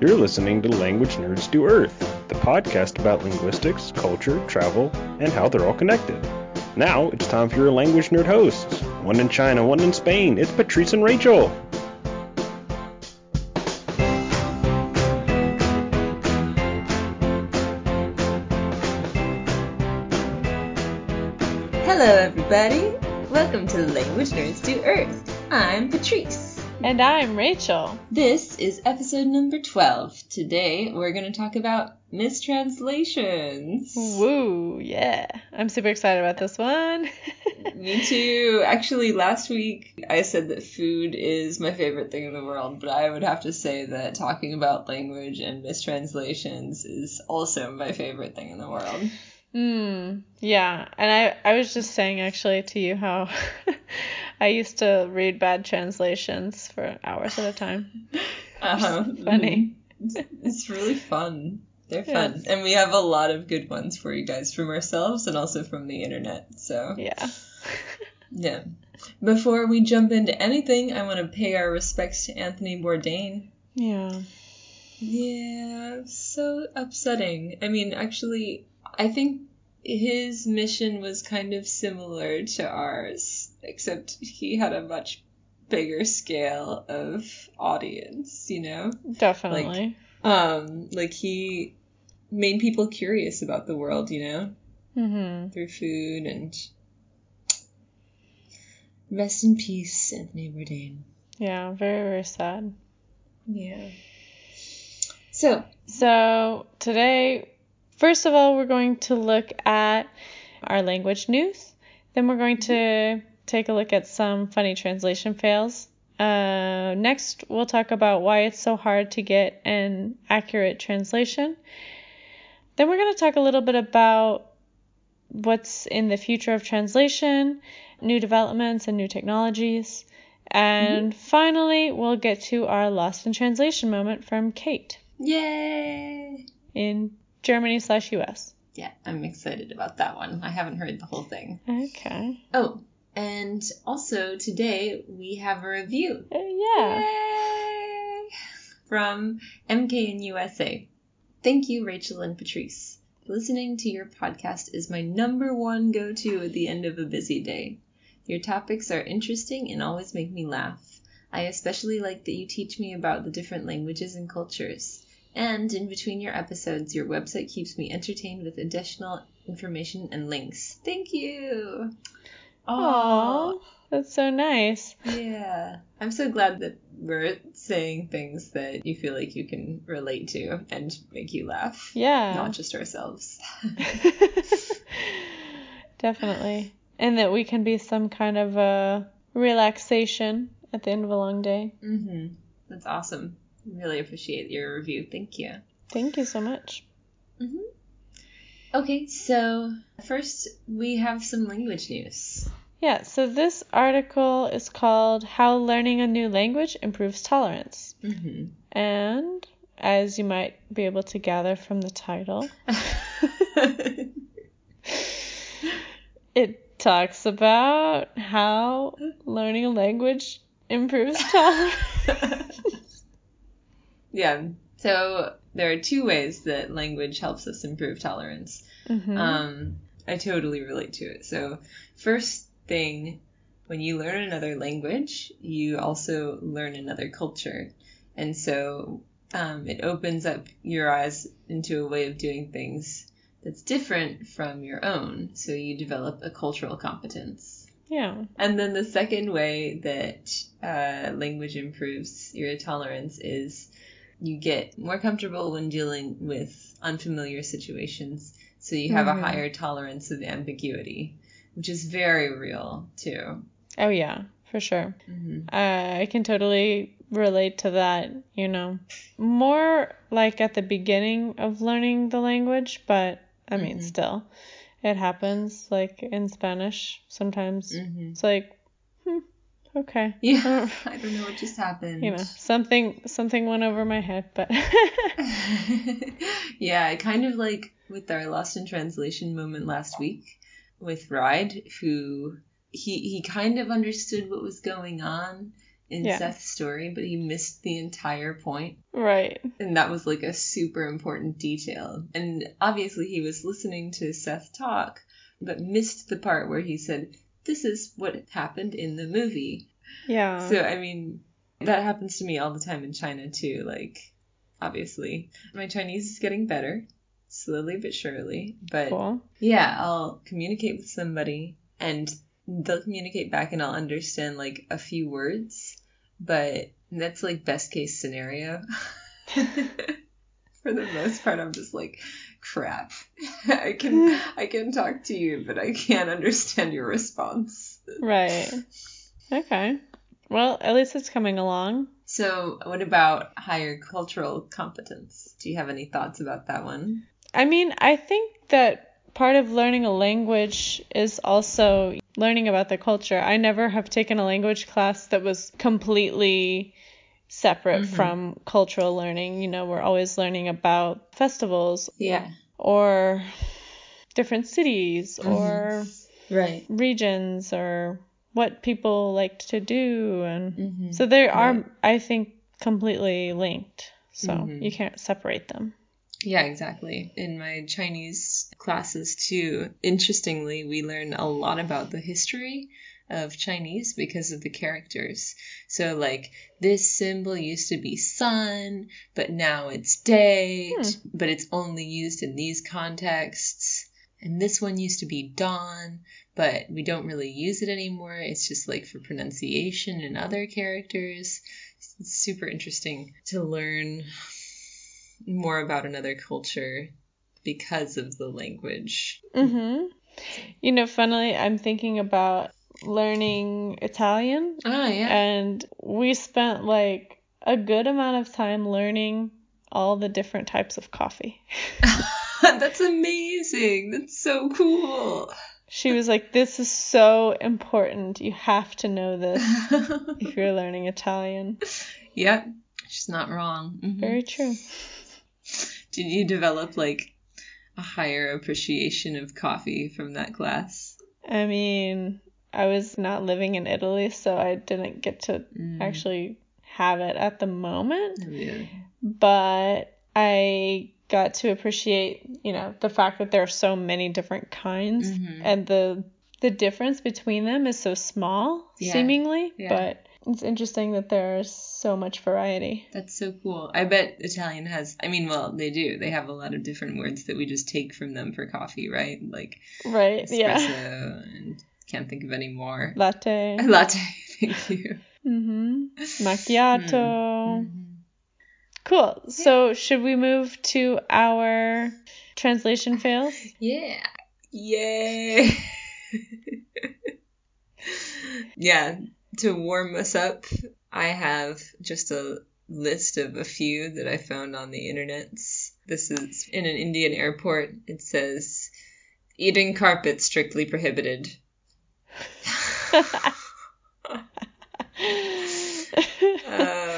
You're listening to Language Nerds Do Earth, the podcast about linguistics, culture, travel, and how they're all connected. Now it's time for your language nerd hosts. One in China, one in Spain. It's Patrice and Rachel. And I'm Rachel. This is episode number 12. Today, we're going to talk about mistranslations. Woo, yeah. I'm super excited about this one. Me too. Actually, last week I said that food is my favorite thing in the world, but I would have to say that talking about language and mistranslations is also my favorite thing in the world. Hmm. Yeah. And I, I was just saying actually to you how I used to read bad translations for hours at a time. Uh-huh. Funny. It's, it's really fun. They're Yeah. fun. And we have a lot of good ones for you guys from ourselves and also from the internet. So, Yeah. yeah. Before we jump into anything, I want to pay our respects to Anthony Bourdain. Yeah. Yeah, so upsetting. I mean, actually, I think his mission was kind of similar to ours, except he had a much bigger scale of audience, you know? Definitely. Um, like he made people curious about the world, you know, mm-hmm. through food and rest in peace, Anthony Bourdain. Yeah. Very, very sad. Yeah. So, So today, first of all, we're going to look at our language news. Then we're going to take a look at some funny translation fails. Uh, next, we'll talk about why it's so hard to get an accurate translation. Then we're going to talk a little bit about what's in the future of translation, new developments, and new technologies. And finally, we'll get to our lost in translation moment from Kate yay! in Germany slash US. Yeah, I'm excited about that one. I haven't heard the whole thing. Okay. Oh, and also today we have a review. Uh, yeah. Yay! From MK in USA. Thank you, Rachel and Patrice. Listening to your podcast is my number one go to at the end of a busy day. Your topics are interesting and always make me laugh. I especially like that you teach me about the different languages and cultures. And in between your episodes, your website keeps me entertained with additional information and links. Thank you! Aw, that's so nice. Yeah. I'm so glad that we're saying things that you feel like you can relate to and make you laugh. Yeah. Not just ourselves. Definitely. And that we can be some kind of a relaxation at the end of a long day. mm-hmm. That's awesome. Really appreciate your review. Thank you. Thank you so much. Mm-hmm. Okay, so first we have some language news. Yeah, so this article is called How Learning a New Language Improves Tolerance. Mm-hmm. And as you might be able to gather from the title, it talks about how learning a language improves tolerance. yeah. So there are two ways that language helps us improve tolerance. Mhm. Um, I totally relate to it. So, first thing, when you learn another language, you also learn another culture. And so um, it opens up your eyes into a way of doing things that's different from your own. So you develop a cultural competence. yeah. And then the second way that uh, language improves your tolerance is you get more comfortable when dealing with unfamiliar situations. So you have Mhm. a higher tolerance of ambiguity, which is very real too. Oh, yeah, for sure. hmm Uh, I can totally relate to that, you know, more like at the beginning of learning the language, but I mean, Mhm. still, it happens like in Spanish sometimes. hmm It's like, hmm, okay. Yeah, I don't know what just happened. You know, something something went over my head, but yeah, kind of like with our lost in translation moment last week with Ride, who he he kind of understood what was going on in Yeah. Seth's story, but he missed the entire point. Right. And that was like a super important detail. And obviously, he was listening to Seth talk, but missed the part where he said, This is what happened in the movie. Yeah. So, I mean, that happens to me all the time in China, too. Like, obviously, my Chinese is getting better, slowly but surely. But cool. yeah, I'll communicate with somebody and they'll communicate back and I'll understand like a few words, but that's like best case scenario. For the most part, I'm just like, crap. I can I can talk to you, but I can't understand your response. Right. Okay. Well, at least it's coming along. So, what about higher cultural competence? Do you have any thoughts about that one? I mean, I think that part of learning a language is also learning about the culture. I never have taken a language class that was completely separate Mhm. from cultural learning. You know, we're always learning about festivals Yeah. or different cities Mhm. or Right. regions or what people like to do and Mm-hmm. so they are Right. I think completely linked. So Mhm. you can't separate them. Yeah, exactly. In my Chinese classes, too, interestingly, we learn a lot about the history of Chinese because of the characters. So, like, this symbol used to be sun, but now it's day, Hmm. but it's only used in these contexts. And this one used to be dawn, but we don't really use it anymore. It's just like for pronunciation and other characters. It's super interesting to learn more about another culture because of the language. Mhm. You know, funnily, I'm thinking about learning Italian Ah, yeah. and we spent like a good amount of time learning all the different types of coffee. That's amazing. That's so cool. She was like, "This is so important. You have to know this if you're learning Italian." yep. She's not wrong. Mhm. Very true. Did you develop like a higher appreciation of coffee from that class? I mean, I was not living in Italy, so I didn't get to Mm. actually have it at the moment. Oh, yeah. but I got to appreciate, you know, the fact that there are so many different kinds Mhm. and the the difference between them is so small Yeah. seemingly, Yeah. but it's interesting that there's so much variety. That's so cool. I bet Italian has, I mean, well, they do. They have a lot of different words that we just take from them for coffee, right? Like Right? espresso Yeah. and can't think of any more. Latte. Latte, thank you. Mm-hmm. Macchiato. Mhm. Cool. So, should we move to our translation fails? Yeah. Yay. yeah, to warm us up, I have just a list of a few that I found on the internet. This is in an Indian airport. It says, eating carpet strictly prohibited. oh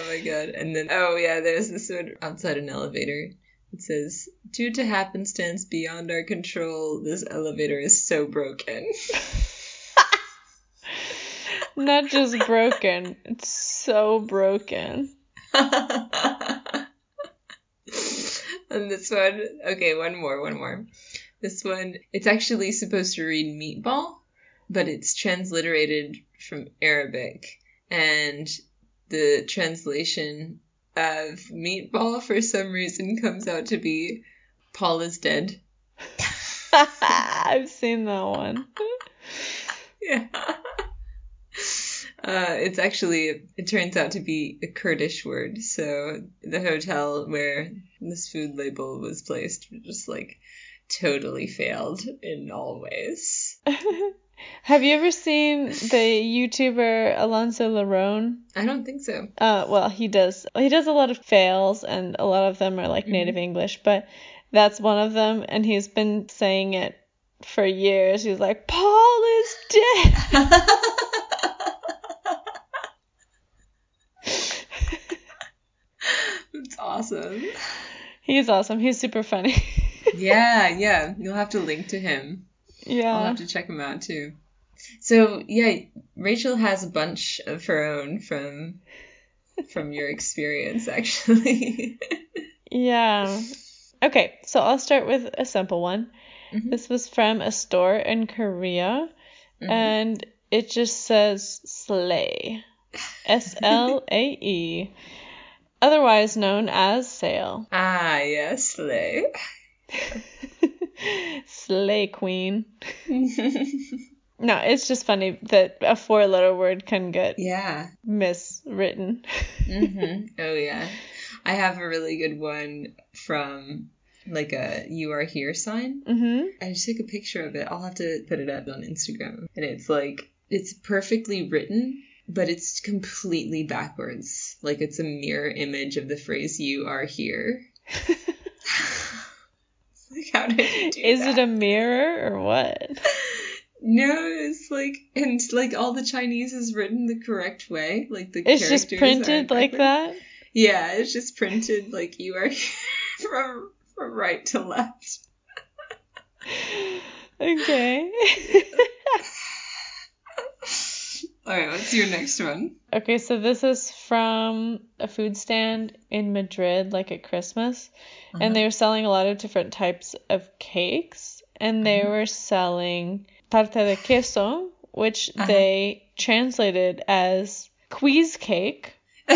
my god. And then, oh yeah, there's this one outside an elevator. It says, due to happenstance beyond our control, this elevator is so broken. Not just broken, it's so broken. and this one, okay, one more, one more. This one, it's actually supposed to read meatball, but it's transliterated from Arabic. And the translation of meatball for some reason comes out to be Paul is dead. I've seen that one. Yeah. Uh, it's actually, it turns out to be a Kurdish word. So the hotel where this food label was placed just like totally failed in all ways. Have you ever seen the YouTuber Alonzo Lerone? I don't think so. Uh, well, he does. He does a lot of fails, and a lot of them are like native English, but that's one of them, and he's been saying it for years. He's like, Paul is dead. That's awesome. He's awesome. He's super funny. Yeah, yeah. You'll have to link to him. Yeah. I'll have to check him out too. So, yeah, Rachel has a bunch of her own from from your experience, actually. Yeah. Okay, so I'll start with a simple one. Mhm. This was from a store in Korea, Mhm. and it just says sleigh. S L A E. Otherwise known as sail. ah, yes, Slay. Slay queen. No, it's just funny that a four letter word can get yeah. miswritten. hmm Oh yeah, I have a really good one from like a "You Are Here" sign. hmm I just took a picture of it. I'll have to put it up on Instagram. And it's like it's perfectly written, but it's completely backwards. Like it's a mirror image of the phrase "You are here." like how did you do Is that? it a mirror or what? No, it's like and like all the Chinese is written the correct way. Like the characters It's just printed like that? Yeah, it's just printed like you are from from right to left. Okay. All right, what's your next one? okay, so this is from a food stand in Madrid, like at Christmas. Uh-huh. And they were selling a lot of different types of cakes. And they Uh-huh. were selling tarta de queso, which Uh-huh. they translated as quiz cake.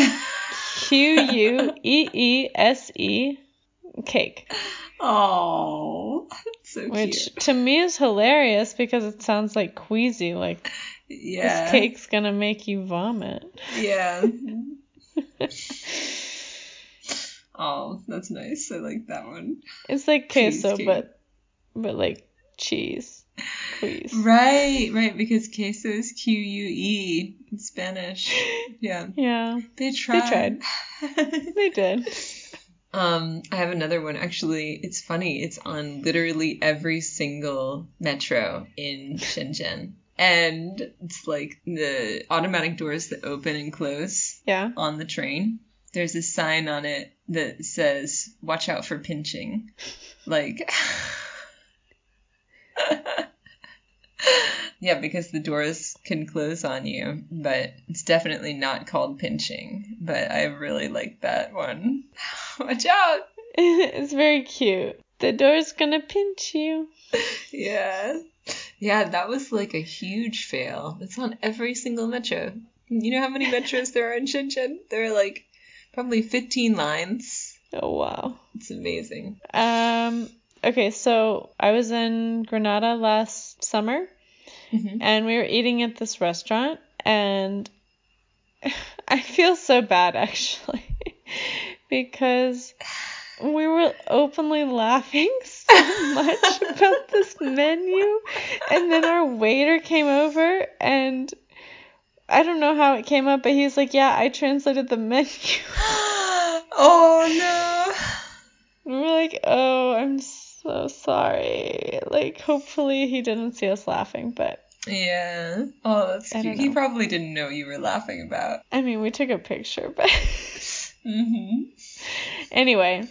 Q U E E S E cake. Oh, so Which cute. to me is hilarious because it sounds like queasy, like Yeah. this cake's gonna make you vomit. Yeah. oh, that's nice. I like that one. It's like queso, but but like cheese. Queeze. Right, right, because queso is Q U E in Spanish. Yeah. Yeah, They tried. They tried. they did. Um, I have another one. Actually, it's funny. It's on literally every single metro in Shenzhen. And it's like the automatic doors that open and close Yeah. on the train. There's a sign on it that says, watch out for pinching. Like, yeah, because the doors can close on you, but it's definitely not called pinching. But I really like that one. Watch out! it's very cute. The door's gonna pinch you. Yeah. Yeah, that was like a huge fail. It's on every single metro. You know how many metros there are in Shenzhen? There are like probably 15 lines. Oh wow. It's amazing. Um. Okay, so I was in Granada last summer, Mhm. and we were eating at this restaurant, and I feel so bad actually because we were openly laughing so much about this menu, and then our waiter came over and. I don't know how it came up, but he's like, "Yeah, I translated the menu." oh no. We're like, "Oh, I'm so sorry." Like, hopefully he didn't see us laughing, but Yeah. Oh, that's I cute. He probably didn't know you were laughing about. I mean, we took a picture, but Mm-hmm. anyway,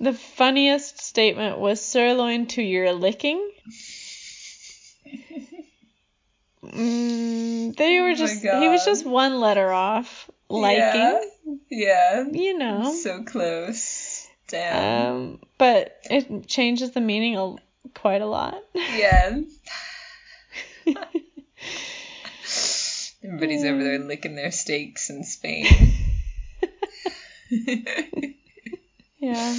the funniest statement was sirloin to your licking. Mm, they Oh were my just he was just one letter off liking, Yeah. Yeah. you know. So close. Damn. Um, but it changes the meaning a, quite a lot. yeah. Everybody's over there licking their steaks in Spain. Yeah.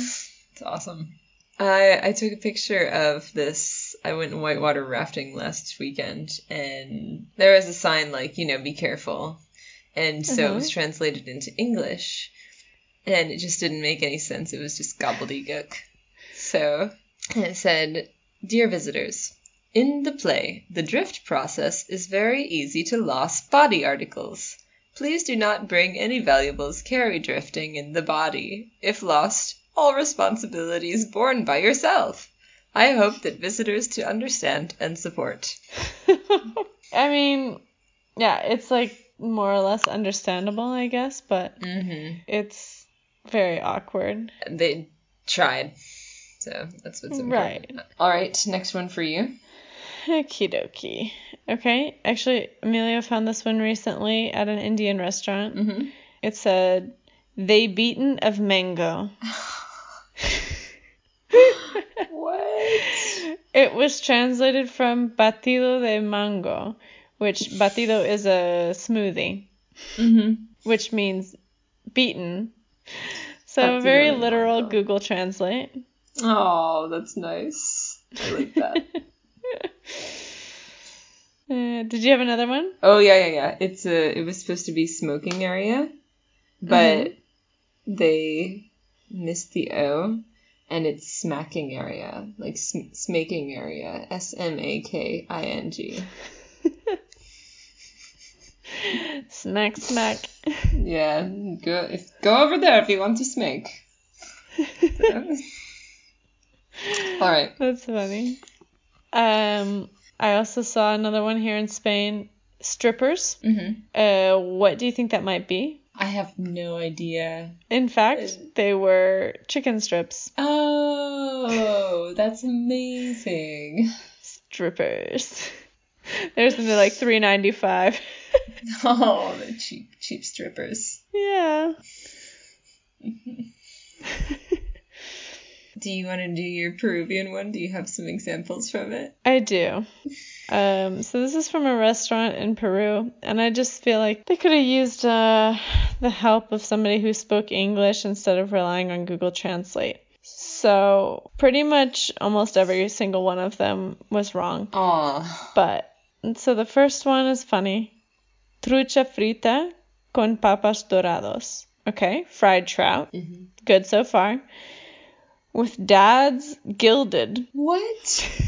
It's awesome. I I took a picture of this. I went in whitewater rafting last weekend, and there was a sign like, you know, be careful. And so it Uh-huh. was translated into English, and it just didn't make any sense. It was just gobbledygook. So it said, Dear visitors, in the play, the drift process is very easy to lost body articles. Please do not bring any valuables carry drifting in the body. If lost, all responsibility is borne by yourself. I hope that visitors to understand and support. I mean, yeah, it's like more or less understandable, I guess, but Mm-hmm. it's very awkward. They tried. So that's what's important. Right. All right, next one for you. Okie dokie. Okay, actually, Amelia found this one recently at an Indian restaurant. Mm-hmm. It said, they beaten of mango. What? It was translated from batido de mango, which batido is a smoothie, Mm-hmm. which means beaten. So Batido very literal. Google Translate. Oh, that's nice. I like that. Uh, did you have another one? oh yeah, yeah, yeah. It's a. It was supposed to be smoking area, but they missed the O, and it's smacking area, like sm- smaking area. S M A K I N G. Smack, smack. Yeah, go if go over there if you want to smoke. All right. That's funny. Um, I also saw another one here in Spain. Strippers. Mm-hmm. Uh, what do you think that might be? I have no idea. In fact, uh, they were chicken strips. Oh, that's amazing. Strippers. There's something like three ninety five. Oh, the cheap, cheap strippers. yeah. Do you want to do your Peruvian one? Do you have some examples from it? I do. Um, so this is from a restaurant in Peru, and I just feel like they could have used uh, the help of somebody who spoke English instead of relying on Google Translate. So pretty much almost every single one of them was wrong. Oh, But so the first one is funny. Trucha frita con papas dorados. Okay, fried trout. Good so far. With dads gilded. what?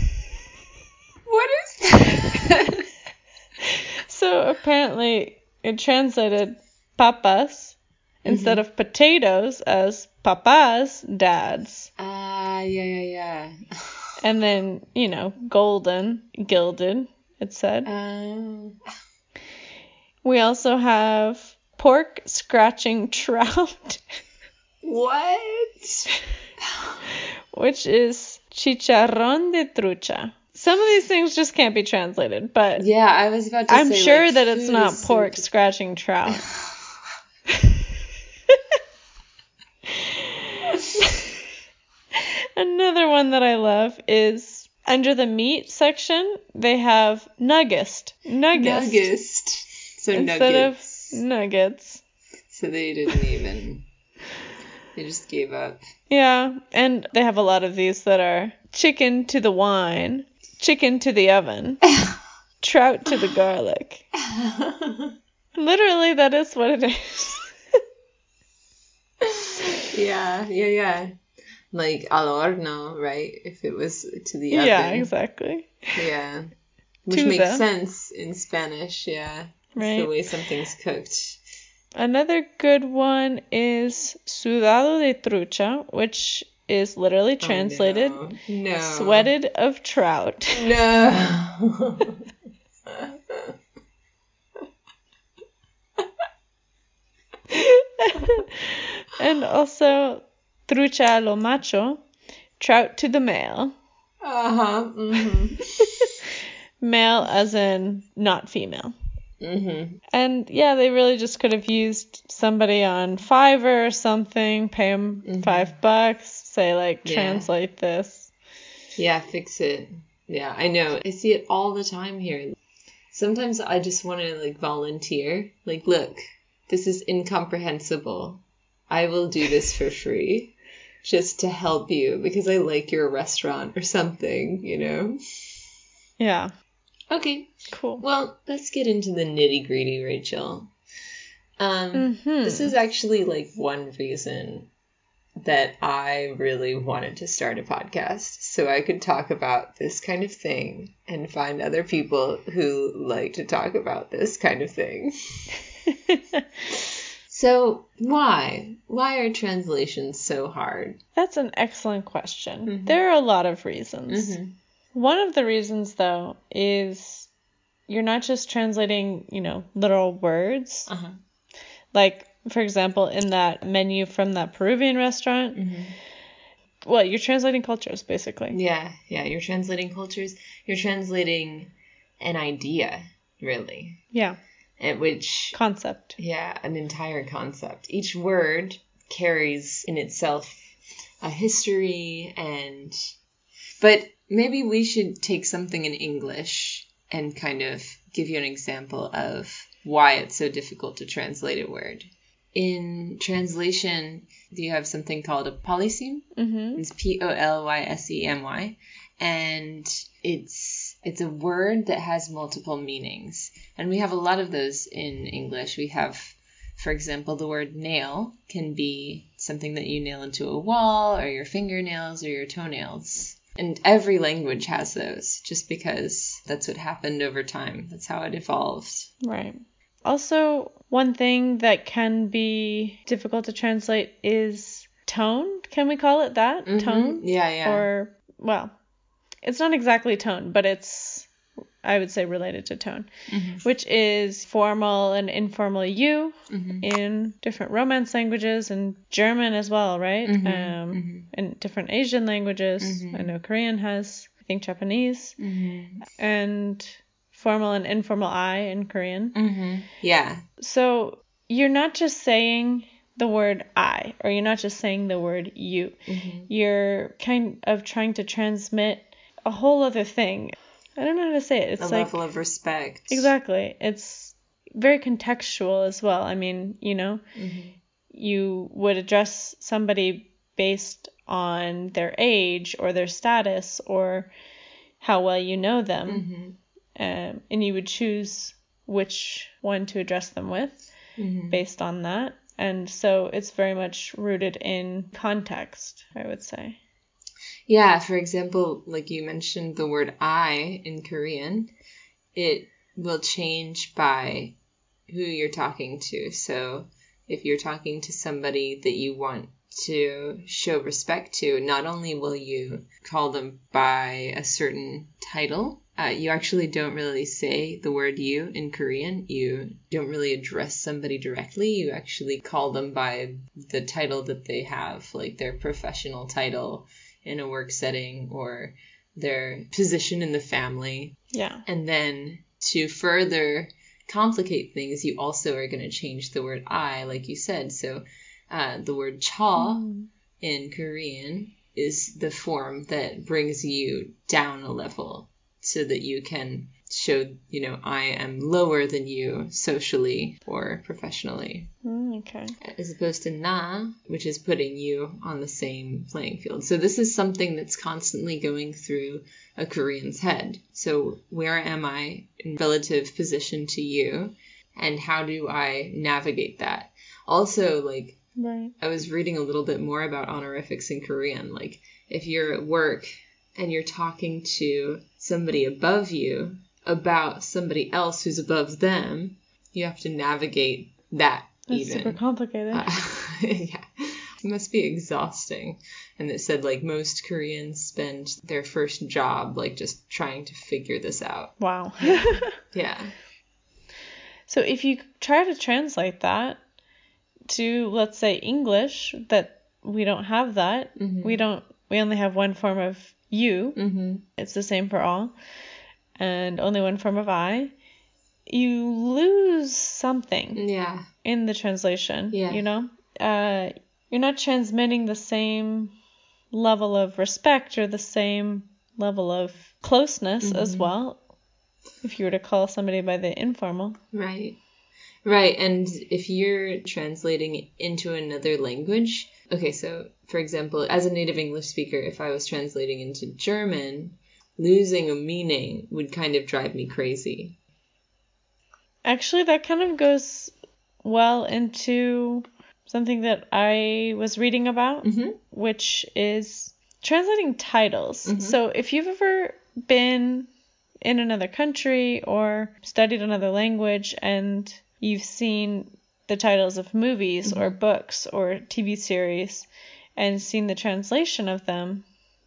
What is that? So apparently it translated papas instead of potatoes as papas, dads. Ah, yeah, yeah, yeah. And then, you know, golden, gilded, it said. Um, We also have pork scratching trout, what? Which is chicharrón de trucha. Some of these things just can't be translated, but Yeah, I was about to I'm say. sure like, that it's not is so pork scratching trout. Another one that I love is under the meat section, they have nuggest. Nuggest. Nuggest. So nuggets. Instead nuggets. of nuggets. So they didn't even. They just gave up. Yeah, and they have a lot of these that are chicken to the wine, chicken to the oven, trout to the garlic. Literally, that is what it is. yeah, yeah, yeah. Like al horno, right? If it was to the oven. yeah, exactly. Yeah. Which makes sense in Spanish, yeah. It's the way something's cooked. Another good one is sudado de trucha, which is literally translated Oh, no. no. sweated of trout. No. and also trucha lo macho, trout to the male. uh huh. Mhm. Male as in not female. Mhm. And yeah, they really just could have used somebody on Fiverr or something, pay them five bucks, say like Yeah. translate this. Yeah, fix it. Yeah, I know. I see it all the time here. Sometimes I just want to like volunteer. Like, look, this is incomprehensible. I will do this for free just to help you because I like your restaurant or something, you know? Yeah, Okay, cool. well, let's get into the nitty gritty, Rachel. Um, Mhm. This is actually like one reason that I really wanted to start a podcast so I could talk about this kind of thing and find other people who like to talk about this kind of thing. So, why? Why are translations so hard? That's an excellent question. Mhm. There are a lot of reasons. Mhm. One of the reasons, though, is you're not just translating, you know, literal words. Uh-huh. Like, for example, in that menu from that Peruvian restaurant, well, you're translating cultures basically. Yeah, yeah. You're translating cultures. You're translating an idea, really. Yeah. At which Concept. Yeah, an entire concept. Each word carries in itself a history and. But maybe we should take something in English and kind of give you an example of why it's so difficult to translate a word. In translation, you have something called a polysemy. Mm-hmm. It's P O L Y S E M Y, and it's it's a word that has multiple meanings, and we have a lot of those in English. We have, for example, the word nail can be something that you nail into a wall, or your fingernails, or your toenails. And every language has those, just because that's what happened over time. That's how it evolved. Right. Also, one thing that can be difficult to translate is tone. Can we call it that? Tone? Mhm. Yeah, yeah. Or, well, it's not exactly tone, but it's, I would say, related to tone, Mhm. which is formal and informal you Mhm. in different Romance languages and German as well, right? Mhm, Um, mhm. and different Asian languages. Mhm. I know Korean has, I think Japanese, Mhm. and formal and informal I in Korean. Yeah. So you're not just saying the word I, or you're not just saying the word you. You're kind of trying to transmit a whole other thing. I don't know how to say it. It's a like level of respect. exactly. It's very contextual as well. I mean, you know, Mhm. you would address somebody based on their age or their status or how well you know them, Mhm. um, and you would choose which one to address them with Mhm. based on that. And so it's very much rooted in context, I would say. Yeah, for example, like you mentioned the word I in Korean, it will change by who you're talking to. So if you're talking to somebody that you want to show respect to, not only will you call them by a certain title, uh, you actually don't really say the word you in Korean. You don't really address somebody directly. You actually call them by the title that they have, like their professional title in a work setting or their position in the family. Yeah. And then to further complicate things, you also are going to change the word I, like you said. So uh, the word cha Mm. in Korean is the form that brings you down a level so that you can show, you know, I am lower than you socially or professionally, Mm, okay. as opposed to na, which is putting you on the same playing field. So this is something that's constantly going through a Korean's head. So where am I in relative position to you? And how do I navigate that? Also, like, Right. I was reading a little bit more about honorifics in Korean. Like, if you're at work and you're talking to somebody above you about somebody else who's above them, you have to navigate that That's even. super complicated. Uh, yeah. It must be exhausting. And it said, like, most Koreans spend their first job, like, just trying to figure this out. wow. Yeah. so if you try to translate that to, let's say, English, that we don't have that. Mhm. We don't. We only have one form of you. Mm-hmm. It's the same for all, and only one form of I. You lose something. Yeah. in the translation. Yeah. You know, uh, you're not transmitting the same level of respect or the same level of closeness as Mhm. well. If you were to call somebody by the informal. Right. Right. And if you're translating into another language, okay, so for example, as a native English speaker, if I was translating into German, losing a meaning would kind of drive me crazy. Actually, that kind of goes well into something that I was reading about, Mm-hmm. which is translating titles. Mhm. So if you've ever been in another country or studied another language and you've seen the titles of movies or books or TV series and seen the translation of them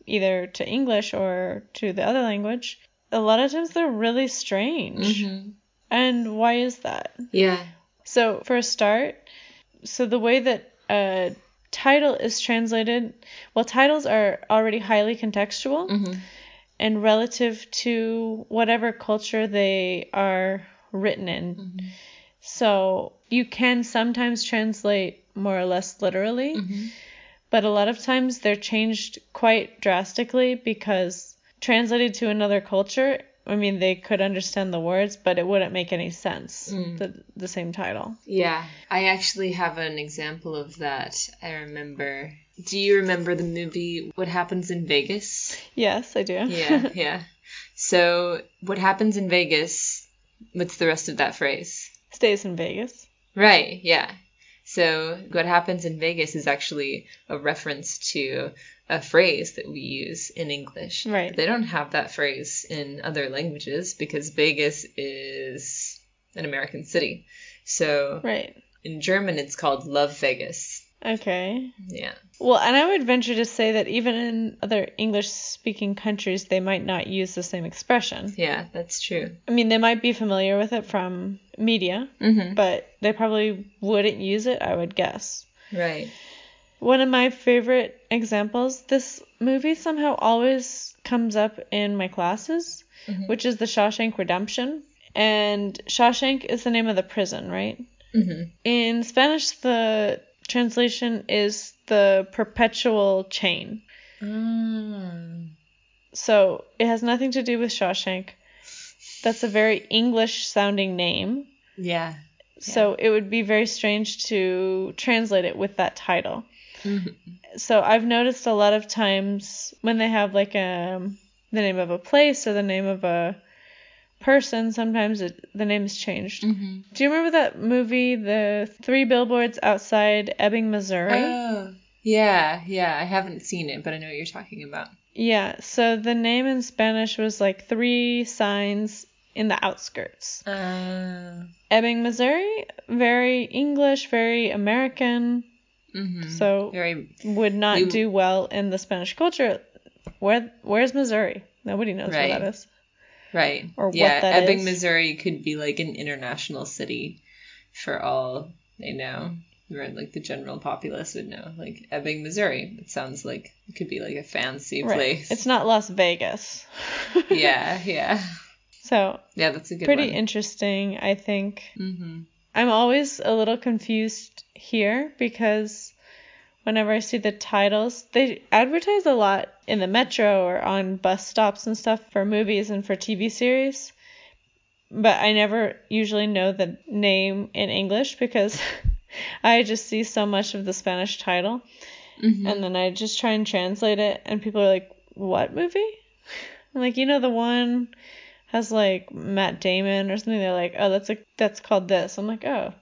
either to English or to the other language, a lot of times they're really strange. Mm-hmm. And why is that? Yeah. So, for a start, so the way that a title is translated, well, titles are already highly contextual Mhm. and relative to whatever culture they are written in. Mhm. So you can sometimes translate more or less literally, Mhm. But a lot of times they're changed quite drastically because translated to another culture, I mean, they could understand the words, but it wouldn't make any sense, Mm. the, the same title. Yeah, I actually have an example of that. I remember. Do you remember the movie What Happens in Vegas? Yes, I do. Yeah, yeah. So, What Happens in Vegas, what's the rest of that phrase? Stays in Vegas. Right, yeah. So, What Happens in Vegas is actually a reference to a phrase that we use in English. Right. They don't have that phrase in other languages because Vegas is an American city. So, Right. in German, it's called Love Vegas. Okay. Yeah. Well, and I would venture to say that even in other English speaking countries, they might not use the same expression. Yeah, that's true. I mean, they might be familiar with it from media, Mm-hmm. but they probably wouldn't use it, I would guess. Right. One of my favorite examples, this movie somehow always comes up in my classes, Mhm. which is The Shawshank Redemption. And Shawshank is the name of the prison, right? Mm-hmm. In Spanish, the translation is the perpetual chain. Mm. So it has nothing to do with Shawshank. That's a very English sounding name. Yeah. So it would be very strange to translate it with that title. Mhm. So I've noticed a lot of times when they have like um the name of a place or the name of a person, sometimes it, the name is changed. Mm-hmm. Do you remember that movie, The Three Billboards Outside Ebbing, Missouri? Oh. Yeah, yeah. I haven't seen it, but I know what you're talking about. yeah, so the name in Spanish was like three signs in the outskirts. Uh, Ebbing, Missouri, very English, very American, mm-hmm. so very would not You- do well in the Spanish culture. Where where's Missouri? Nobody knows Right. where that is. Right. Or what yeah, Ebbing, is. Missouri could be like an international city for all they know. Where like the general populace would know. Like Ebbing, Missouri. It sounds like it could be like a fancy Right. place. It's not Las Vegas. yeah, yeah. So Yeah, that's a good pretty one. interesting, I think. mm-hmm. I'm always a little confused here because whenever I see the titles, they advertise a lot in the metro or on bus stops and stuff for movies and for TV series. But I never usually know the name in English because I just see so much of the Spanish title Mm-hmm. and then I just try and translate it and people are like, "What movie?" I'm like, "You know the one has like Matt Damon or something." They're like, "Oh, that's a that's called this." I'm like, "Oh,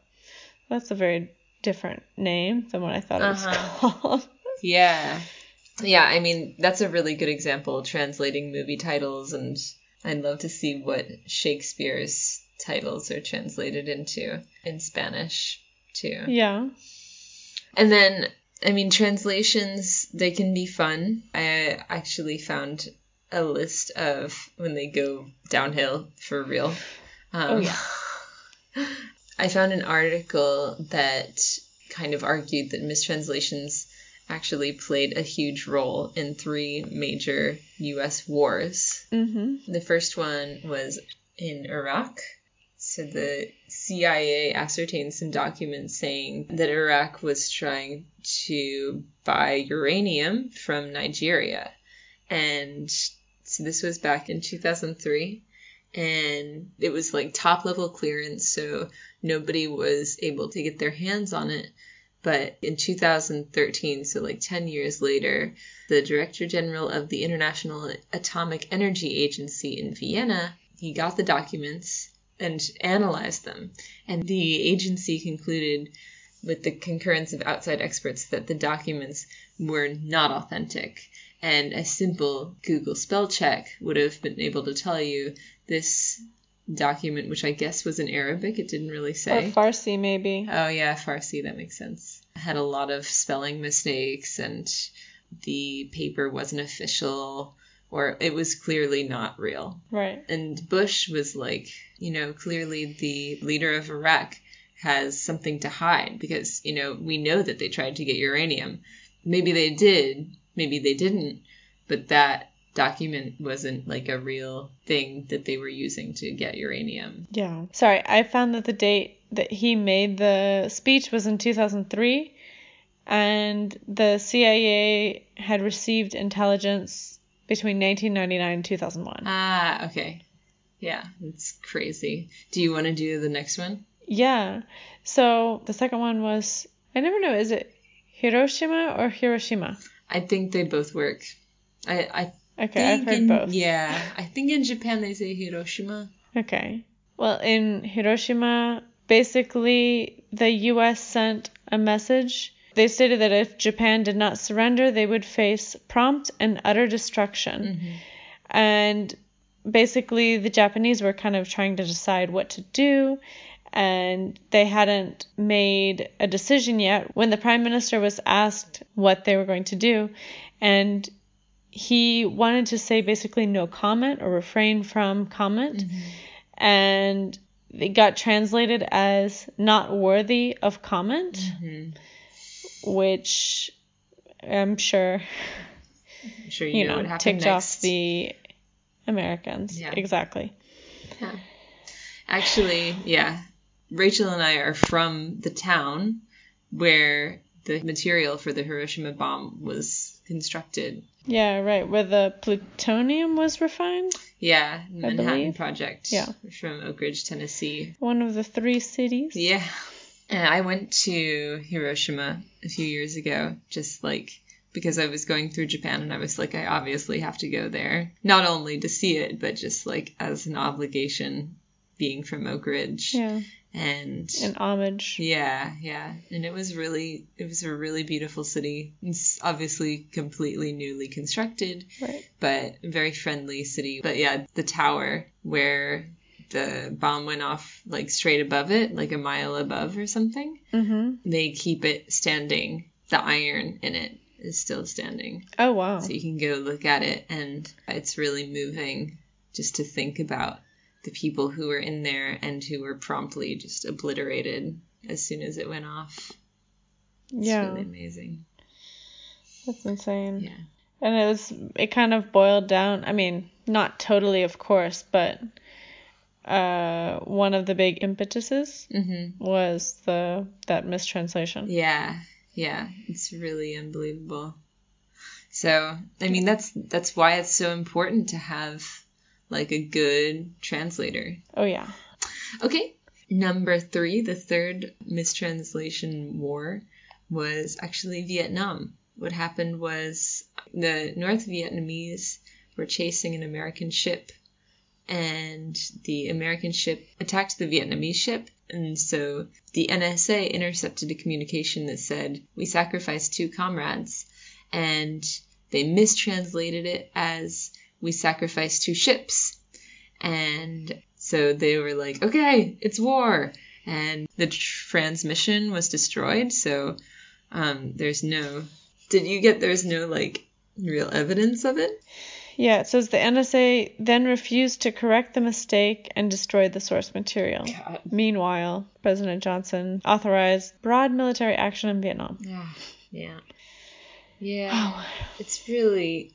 that's a very different name than what I thought it was Uh-huh. called." Yeah. Yeah, I mean, that's a really good example translating movie titles, and I'd love to see what Shakespeare's titles are translated into in Spanish, too. yeah. And then, I mean, translations, they can be fun. I actually found a list of when they go downhill for real. Um, Oh, yeah. I found an article that kind of argued that mistranslations actually played a huge role in three major US wars. Mhm. The first one was in Iraq. So the CIA ascertained some documents saying that Iraq was trying to buy uranium from Nigeria. And so this was back in 2003. And it was like top level clearance, so nobody was able to get their hands on it. But in 2013, so like 10 years later, the Director General of the International Atomic Energy Agency in Vienna, he got the documents and analyzed them. And the agency concluded with the concurrence of outside experts that the documents were not authentic. And a simple Google spell check would have been able to tell you this document, which I guess was in Arabic, it didn't really say. Or. Farsi maybe. Oh yeah, Farsi, that makes sense. Had a lot of spelling mistakes and the paper wasn't official or it was clearly not real. Right. And Bush was like, you know, clearly the leader of Iraq has something to hide because, you know, we know that they tried to get uranium. Maybe they did, maybe they didn't, but that document wasn't like a real thing that they were using to get uranium. Yeah. Sorry, I found that the date that he made the speech was in 2003 and the CIA had received intelligence between 1999 and 2001. Ah, okay. Yeah, it's crazy. Do you want to do the next one? Yeah. So the second one was I never know, is it Hiroshima or Hiroshima? I think they both work. I, I Okay, I've heard in, both. Yeah, I think in Japan they say Hiroshima. Okay. Well, in Hiroshima, basically the US sent a message. They stated that if Japan did not surrender, they would face prompt and utter destruction. Mm-hmm. And basically, the Japanese were kind of trying to decide what to do, and they hadn't made a decision yet when the prime minister was asked what they were going to do. And he wanted to say basically no comment or refrain from comment. Mm-hmm. And it got translated as not worthy of comment, mm-hmm. which I'm sure I'm sure you, you know, know, what ticked next. off the Americans. Yeah. Exactly. Yeah. Actually, yeah. Rachel and I are from the town where the material for the Hiroshima bomb was constructed. Yeah, right. Where the plutonium was refined. Yeah, Manhattan believe. Project. Yeah. From Oak Ridge, Tennessee. One of the three cities. Yeah. And I went to Hiroshima a few years ago, just like because I was going through Japan and I was like, I obviously have to go there. Not only to see it, but just like as an obligation being from Oak Ridge. Yeah. And An homage. yeah, yeah. And it was really, it was a really beautiful city. It's obviously completely newly constructed, Right. but very friendly city. But yeah, the tower where the bomb went off, like straight above it, like a mile above or something, Mm-hmm. they keep it standing. The iron in it is still standing. Oh wow. So you can go look at it, and it's really moving just to think about the people who were in there and who were promptly just obliterated as soon as it went off. It's Yeah. really amazing. That's insane. Yeah. And it was it kind of boiled down. I mean, not totally, of course, but uh, one of the big impetuses Mm-hmm. was the that mistranslation. Yeah, yeah, it's really unbelievable. So, I mean, that's that's why it's so important to have like a good translator. Oh yeah. Okay. Number three, the third mistranslation war was actually Vietnam. What happened was the North Vietnamese were chasing an American ship, and the American ship attacked the Vietnamese ship. And so the NSA intercepted a communication that said, We sacrificed two comrades. And they mistranslated it as, We sacrificed two ships. And so they were like, okay, it's war. And the transmission was destroyed. So um, there's no. Did you get there's no like real evidence of it? Yeah, it says the NSA then refused to correct the mistake and destroyed the source material. God. Meanwhile, President Johnson authorized broad military action in Vietnam. Yeah. Yeah. Yeah. It's really.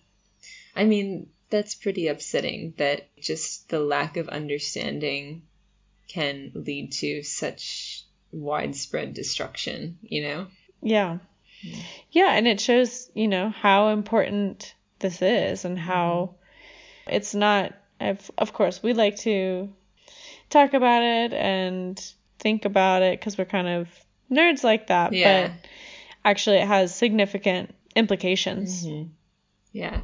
I mean, that's pretty upsetting that just the lack of understanding can lead to such widespread destruction, you know? Yeah. Yeah, and it shows, you know, how important this is and how it's not of of course we like to talk about it and think about it cuz we're kind of nerds like that, Yeah. but actually it has significant implications. Mm-hmm. Yeah.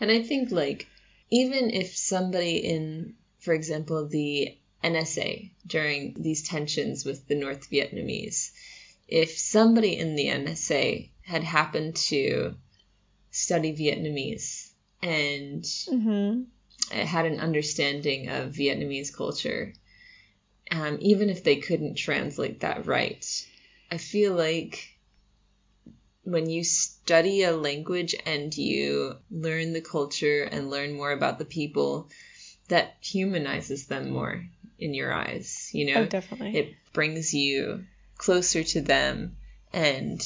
And I think, like, even if somebody in, for example, the NSA during these tensions with the North Vietnamese, if somebody in the NSA had happened to study Vietnamese and Mhm. had an understanding of Vietnamese culture, um, even if they couldn't translate that right, I feel like when you study a language and you learn the culture and learn more about the people, that humanizes them more. in your eyes, you know? Oh, definitely. It brings you closer to them and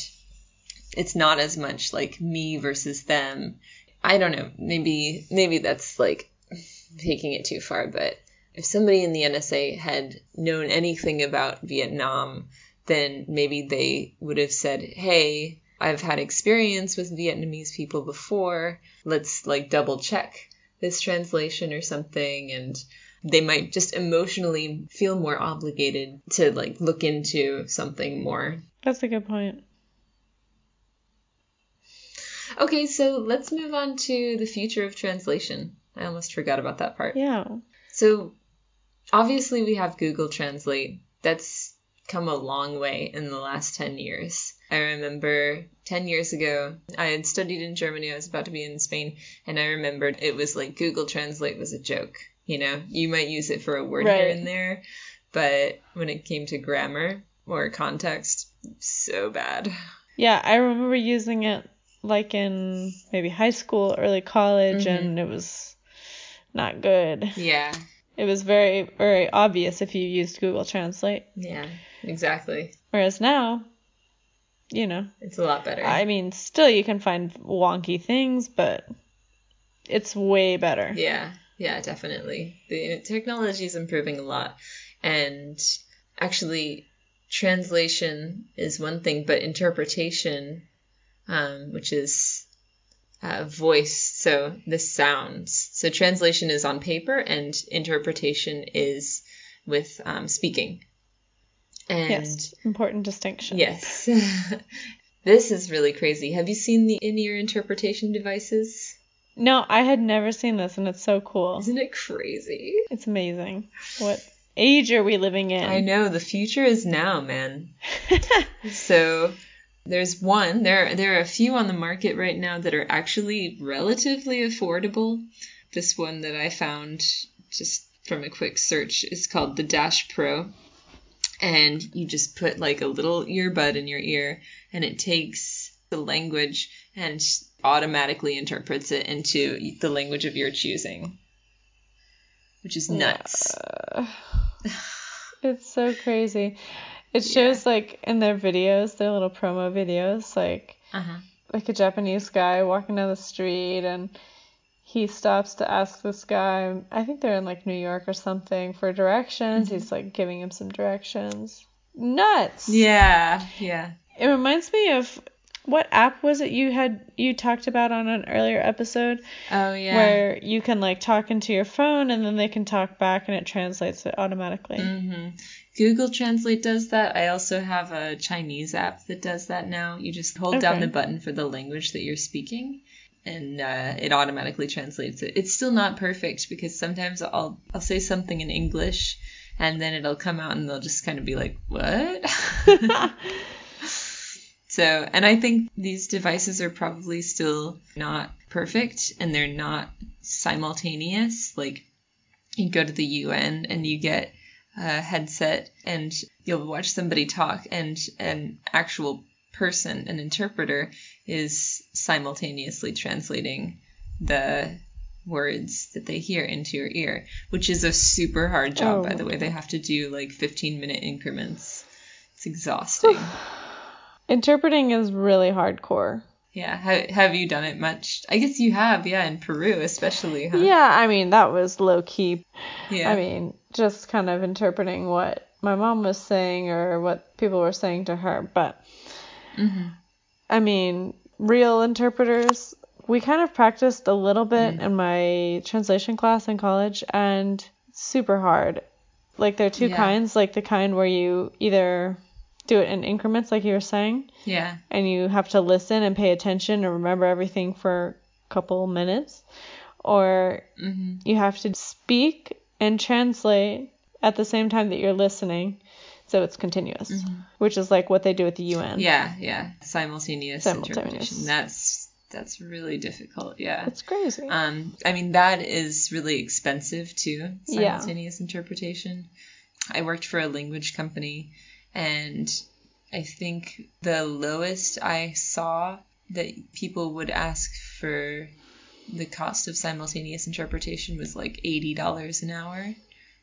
it's not as much like me versus them. I don't know. Maybe maybe that's like taking it too far, but if somebody in the NSA had known anything about Vietnam, then maybe they would have said, "Hey, I've had experience with Vietnamese people before. Let's like double check this translation or something and they might just emotionally feel more obligated to like look into something more. That's a good point. Okay, so let's move on to the future of translation. I almost forgot about that part. Yeah. So, obviously, we have Google Translate. That's come a long way in the last 10 years. I remember 10 years ago, I had studied in Germany. I was about to be in Spain, and I remembered it was like Google Translate was a joke. You know, you might use it for a word here and there, but when it came to grammar or context, so bad. Yeah, I remember using it like in maybe high school, early college, mm-hmm. and it was not good. Yeah, It was very, very obvious if you used Google Translate. yeah, exactly. Whereas now, you know, It's a lot better. I mean, still you can find wonky things, but it's way better. Yeah, yeah, definitely. The technology is improving a lot. And actually, translation is one thing, but interpretation, um, which is uh, voice, so the sounds. So translation is on paper, and interpretation is with um, speaking. And Yes, important distinction. yes. this is really crazy. Have you seen the in ear interpretation devices? No, I had never seen this, and it's so cool. Isn't it crazy? It's amazing. What age are we living in? I know the future is now, man. So there's one. There there are a few on the market right now that are actually relatively affordable. This one that I found just from a quick search is called the Dash Pro. And you just put like a little earbud in your ear and it takes the language and automatically interprets it into the language of your choosing. Which is nuts. It's so crazy. It shows like in their videos, their little promo videos, like Uh-huh. like a Japanese guy walking down the street and he stops to ask this guy, I think they're in like New York or something, for directions. He's like giving him some directions. Nuts. Yeah, yeah. It reminds me of what app was it you had you talked about on an earlier episode Oh yeah. where you can like talk into your phone and then they can talk back and it translates it automatically. hmm Google Translate does that. I also have a Chinese app that does that now. You just hold down the button for the language that you're speaking, and uh, it automatically translates it. It's still not perfect because sometimes I'll I'll say something in English, and then it'll come out and they'll just kind of be like, "What?" So, and I think these devices are probably still not perfect and they're not simultaneous. Like, you go to the UN and you get a headset and you'll watch somebody talk, and an actual person, an interpreter, is simultaneously translating the words that they hear into your ear, which is a super hard job, by Oh. the way. They have to do like 15 minute increments. It's exhausting. Interpreting is really hardcore. Yeah. Ha- have you done it much? I guess you have, yeah, in Peru especially, huh? Yeah, I mean, that was low key. Yeah. I mean, just kind of interpreting what my mom was saying or what people were saying to her. But, Mhm. I mean, real interpreters, we kind of practiced a little bit Mm. in my translation class in college, and super hard. Like, there are two Yeah. kinds, like the kind where you either do it in increments, like you were saying, yeah. and you have to listen and pay attention and remember everything for a couple minutes, or hmm you have to speak and translate at the same time that you're listening, so it's continuous, which is like what they do at the UN. Mm-hmm. Yeah, yeah. Simultaneous, Simultaneous. interpretation. That's that's really difficult. Yeah. It's crazy. Um, I mean that is really expensive too. Yeah. Simultaneous interpretation. I worked for a language company, and I think the lowest I saw that people would ask for the cost of simultaneous interpretation was like eighty dollars an hour,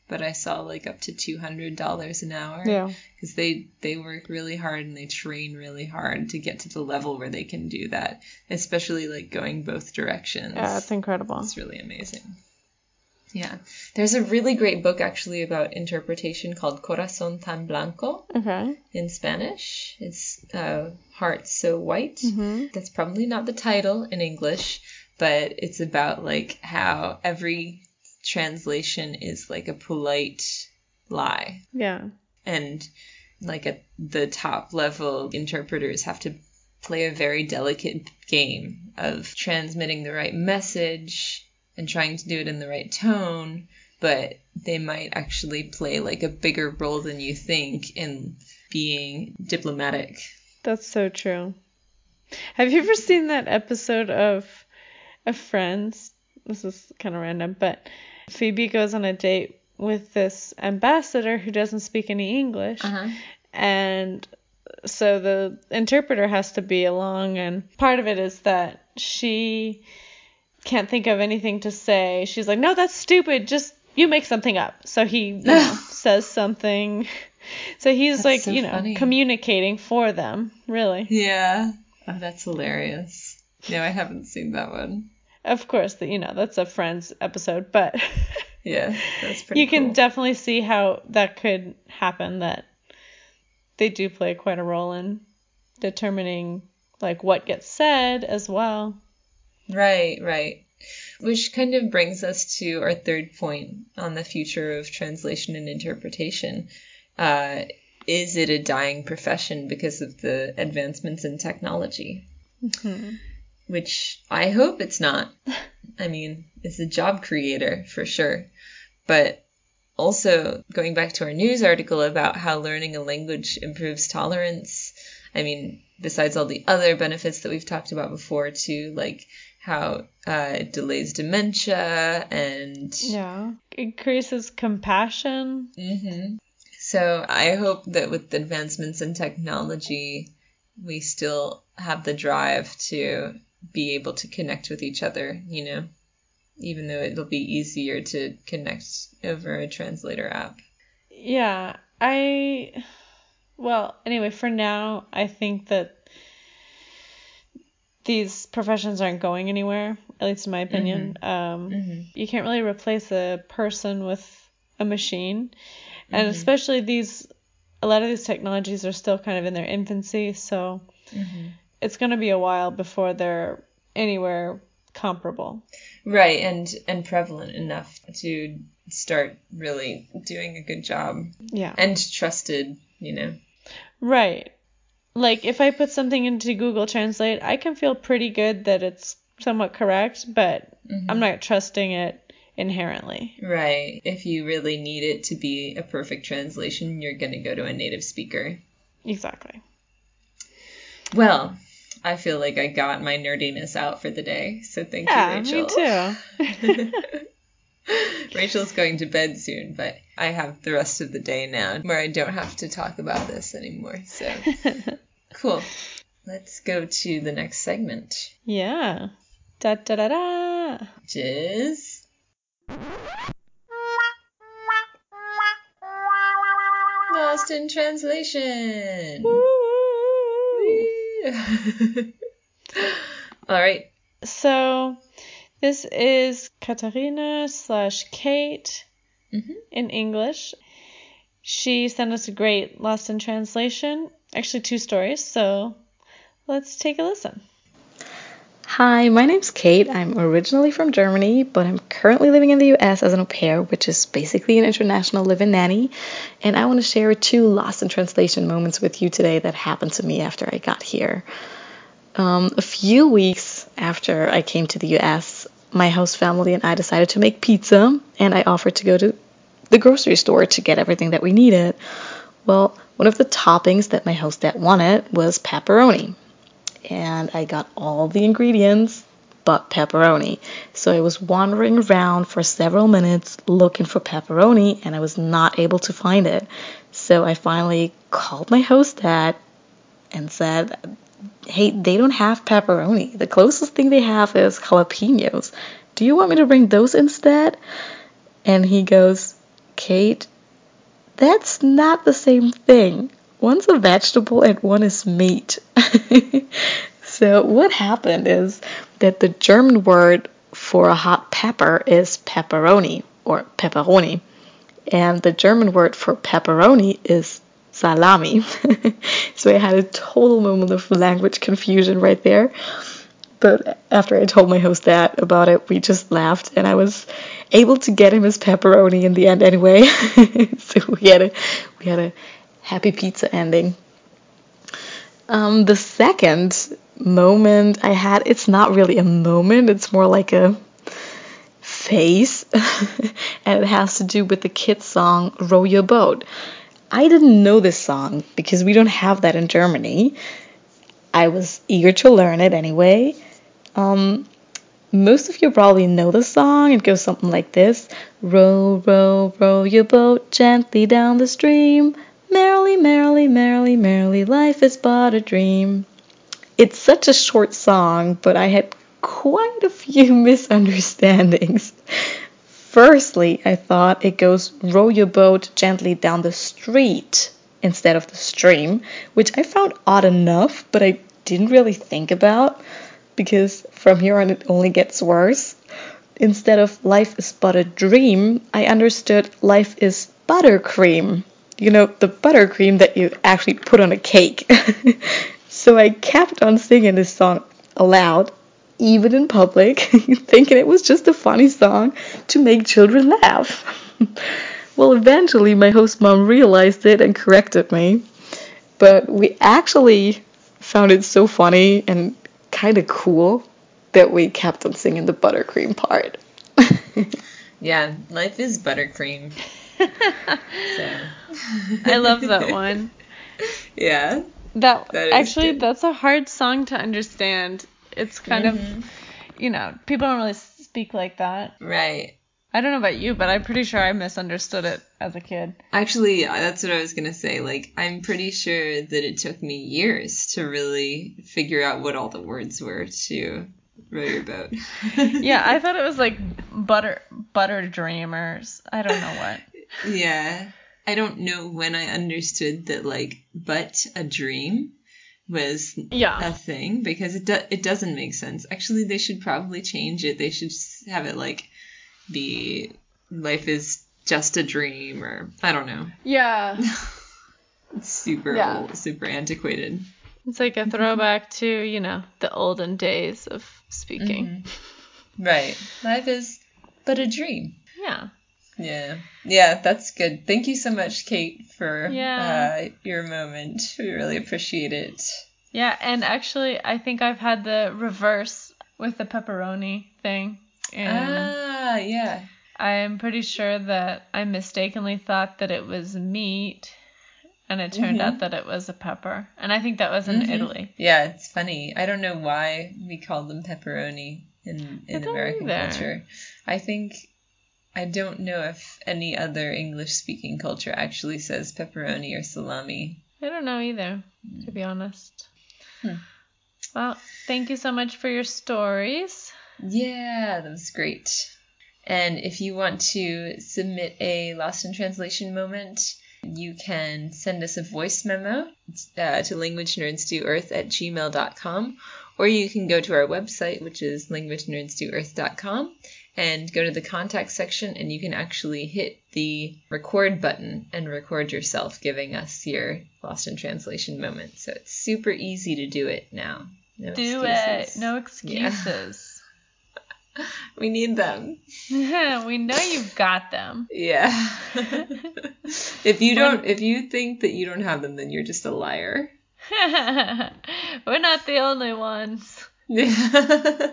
but I saw like up to two hundred dollars an hour. Yeah. because they they work really hard and they train really hard to get to the level where they can do that, especially like going both directions. Yeah, it's incredible. It's really amazing. Yeah. There's a really great book actually about interpretation called Corazón tan Blanco Okay. in Spanish. It's uh, Heart So White. Mhm. That's probably not the title in English, but it's about like how every translation is like a polite lie Yeah. and like at the top level interpreters have to play a very delicate game of transmitting the right message and trying to do it in the right tone but they might actually play like a bigger role than you think in being diplomatic That's so true. Have you ever seen that episode of of Friends? This is kind of random, but Phoebe goes on a date with this ambassador who doesn't speak any English. uh-huh. And so the interpreter has to be along and part of it is that she can't think of anything to say. She's like no that's stupid. Just you make something up. So he you know, says something. So he's That's like so you know funny. communicating for them really. Yeah. Oh, that's hilarious. No i haven't seen that one of course that you know that's a friends episode but yeah that's pretty you can cool. definitely see how that could happen that they do play quite a role in determining like what gets said as well Right, right. Which kind of brings us to our third point on the future of translation and interpretation. Uh, is it a dying profession because of the advancements in technology? Which I hope it's not. I mean, it's a job creator for sure. But also, going back to our news article about how learning a language improves tolerance, I mean, besides all the other benefits that we've talked about before, too, like how uh, it delays dementia and. yeah increases compassion hmm So I hope that with advancements in technology, we still have the drive to be able to connect with each other, you know, even though it'll be easier to connect over a translator app. yeah i well anyway for now i think that these professions aren't going anywhere at least in my opinion. Mm-hmm. Um mm-hmm. you can't really replace a person with a machine. And mm-hmm. especially these a lot of these technologies are still kind of in their infancy so it's going to be a while before they're anywhere comparable. Right, and and prevalent enough to start really doing a good job. Yeah. And trusted, you know. right. Like if i put something into google translate i can feel pretty good that it's somewhat correct but mm-hmm. i'm not trusting it inherently. Right. If you really need it to be a perfect translation, you're going to go to a native speaker. exactly Well, I feel like I got my nerdiness out for the day, so thank yeah you, Rachel. me too Rachel's going to bed soon, but I have the rest of the day now where I don't have to talk about this anymore. So cool. Let's go to the next segment, yeah da da da da which is Lost in Translation. All right. So this is Katarina slash Kate Mhm. in English. She sent us a great Lost in Translation, actually two stories. So let's take a listen. Hi, my name's Kate. I'm originally from Germany, but I'm currently living in the US as an au pair, which is basically an international living nanny. And I want to share two lost in translation moments with you today that happened to me after I got here. Um, a few weeks after I came to the US, my host family and I decided to make pizza, and I offered to go to the grocery store to get everything that we needed. Well, one of the toppings that my host dad wanted was pepperoni and I got all the ingredients but pepperoni. So I was wandering around for several minutes looking for pepperoni and I was not able to find it. So I finally called my host dad and said, Hey, they don't have pepperoni. The closest thing they have is jalapenos. Do you want me to bring those instead? And he goes, Kate, that's not the same thing. One's a vegetable and one is meat. so, what happened is that the German word for a hot pepper is pepperoni or pepperoni, and the German word for pepperoni is salami. so, I had a total moment of language confusion right there. But after I told my host that about it, we just laughed, and I was able to get him his pepperoni in the end anyway. so we had a we had a happy pizza ending. Um, the second moment I had, it's not really a moment, it's more like a phase, and it has to do with the kids' song Row Your Boat. I didn't know this song because we don't have that in Germany. I was eager to learn it anyway. Um, most of you probably know the song. It goes something like this Row, row, row your boat gently down the stream. Merrily, merrily, merrily, merrily, life is but a dream. It's such a short song, but I had quite a few misunderstandings. Firstly, I thought it goes row your boat gently down the street instead of the stream, which I found odd enough, but I didn't really think about because from here on it only gets worse. Instead of life is but a dream, I understood life is buttercream. You know, the buttercream that you actually put on a cake. so I kept on singing this song aloud, even in public, thinking it was just a funny song to make children laugh. well, eventually my host mom realized it and corrected me. But we actually found it so funny and kind of cool that we kept on singing the buttercream part. yeah, life is buttercream. So. I love that one. Yeah. That, that actually good. that's a hard song to understand. It's kind mm-hmm. of you know, people don't really speak like that. Right. I don't know about you, but I'm pretty sure I misunderstood it as a kid. Actually, that's what I was gonna say. Like, I'm pretty sure that it took me years to really figure out what all the words were to row your boat. yeah, I thought it was like butter butter dreamers. I don't know what. Yeah, I don't know when I understood that like, but a dream was yeah. a thing because it do- it doesn't make sense. Actually, they should probably change it. They should have it like be life is just a dream or I don't know. Yeah. it's super yeah. old, super antiquated. It's like a throwback to, you know, the olden days of speaking. Mm-hmm. Right. Life is but a dream. Yeah. Yeah. Yeah, that's good. Thank you so much, Kate, for yeah. uh, your moment. We really appreciate it. Yeah, and actually, I think I've had the reverse with the pepperoni thing. ah, yeah. I'm pretty sure that I mistakenly thought that it was meat, and it turned mm-hmm. out that it was a pepper. And I think that was in mm-hmm. Italy. Yeah, it's funny. I don't know why we call them pepperoni in in American either. culture. I think I don't know if any other English speaking culture actually says pepperoni or salami. I don't know either, to be honest. Hmm. Well, thank you so much for your stories. Yeah, that was great. And if you want to submit a lost in translation moment, you can send us a voice memo uh, to languagenerdsdoearth at gmail.com, or you can go to our website, which is languagenerdsdoearth.com, and go to the contact section, and you can actually hit the record button and record yourself giving us your lost in translation moment. So it's super easy to do it now. No do excuses. it. No excuses. Yeah. we need them. we know you've got them. Yeah. if you don't if you think that you don't have them then you're just a liar. We're not the only ones. Yeah.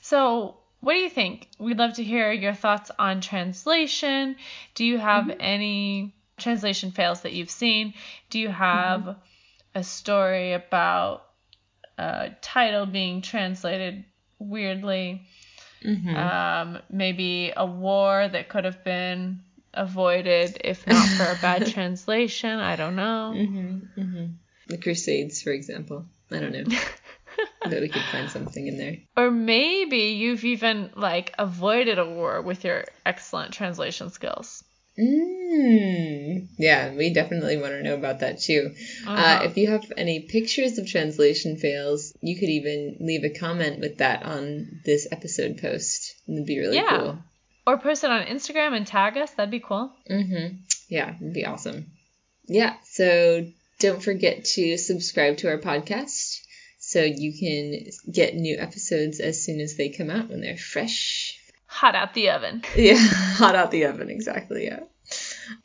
so, what do you think? We'd love to hear your thoughts on translation. Do you have mm-hmm. any translation fails that you've seen? Do you have mm-hmm. a story about a title being translated weirdly. Mm-hmm. Um, maybe a war that could have been avoided if not for a bad translation. I don't know. Mm-hmm, mm-hmm. The Crusades, for example. I don't know. that we could find something in there. Or maybe you've even like avoided a war with your excellent translation skills. Mm, yeah, we definitely want to know about that too. uh Uh-huh. if you have any pictures of translation fails, you could even leave a comment with that on this episode post. It'd be really Yeah. cool. Or post it on Instagram and tag us. That'd be cool. Mm-hmm. Yeah, it'd be awesome. Yeah, so don't forget to subscribe to our podcast so you can get new episodes as soon as they come out when they're fresh. Hot out the oven. Yeah, hot out the oven, exactly, yeah.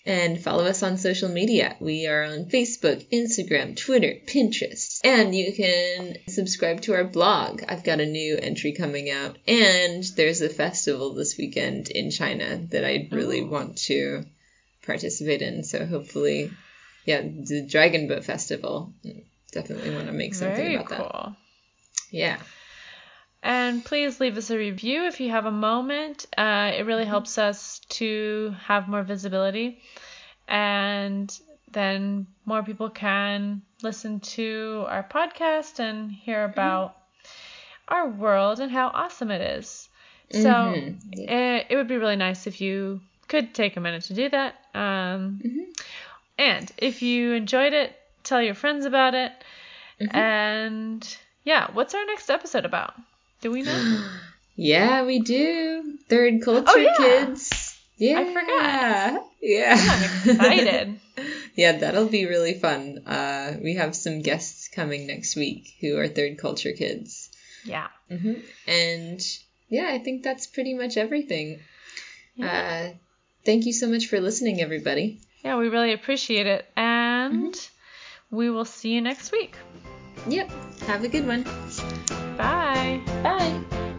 And follow us on social media. We are on Facebook, Instagram, Twitter, Pinterest. And you can subscribe to our blog. I've got a new entry coming out. And there's a festival this weekend in China that I really Ooh. want to participate in. So hopefully, yeah, the Dragon Boat Festival. Definitely want to make something Very about that. cool. Yeah. And please leave us a review if you have a moment. Uh, it Mm-hmm. really helps us to have more visibility. And then more people can listen to our podcast and hear Mm-hmm. about our world and how awesome it is. So Mhm. Yeah. it, it would be really nice if you could take a minute to do that. Um, Mhm. And if you enjoyed it, tell your friends about it. Mhm. And yeah, what's our next episode about? Do we know? Yeah, we do. Third culture Oh, yeah. kids. Yeah. I forgot. Yeah. I'm excited. yeah, that'll be really fun. Uh, we have some guests coming next week who are third culture kids. yeah. hmm And yeah, I think that's pretty much everything. Yeah. Uh, thank you so much for listening, everybody. Yeah, we really appreciate it. And we will see you next week. Yep. Have a good one. Bye. Bye.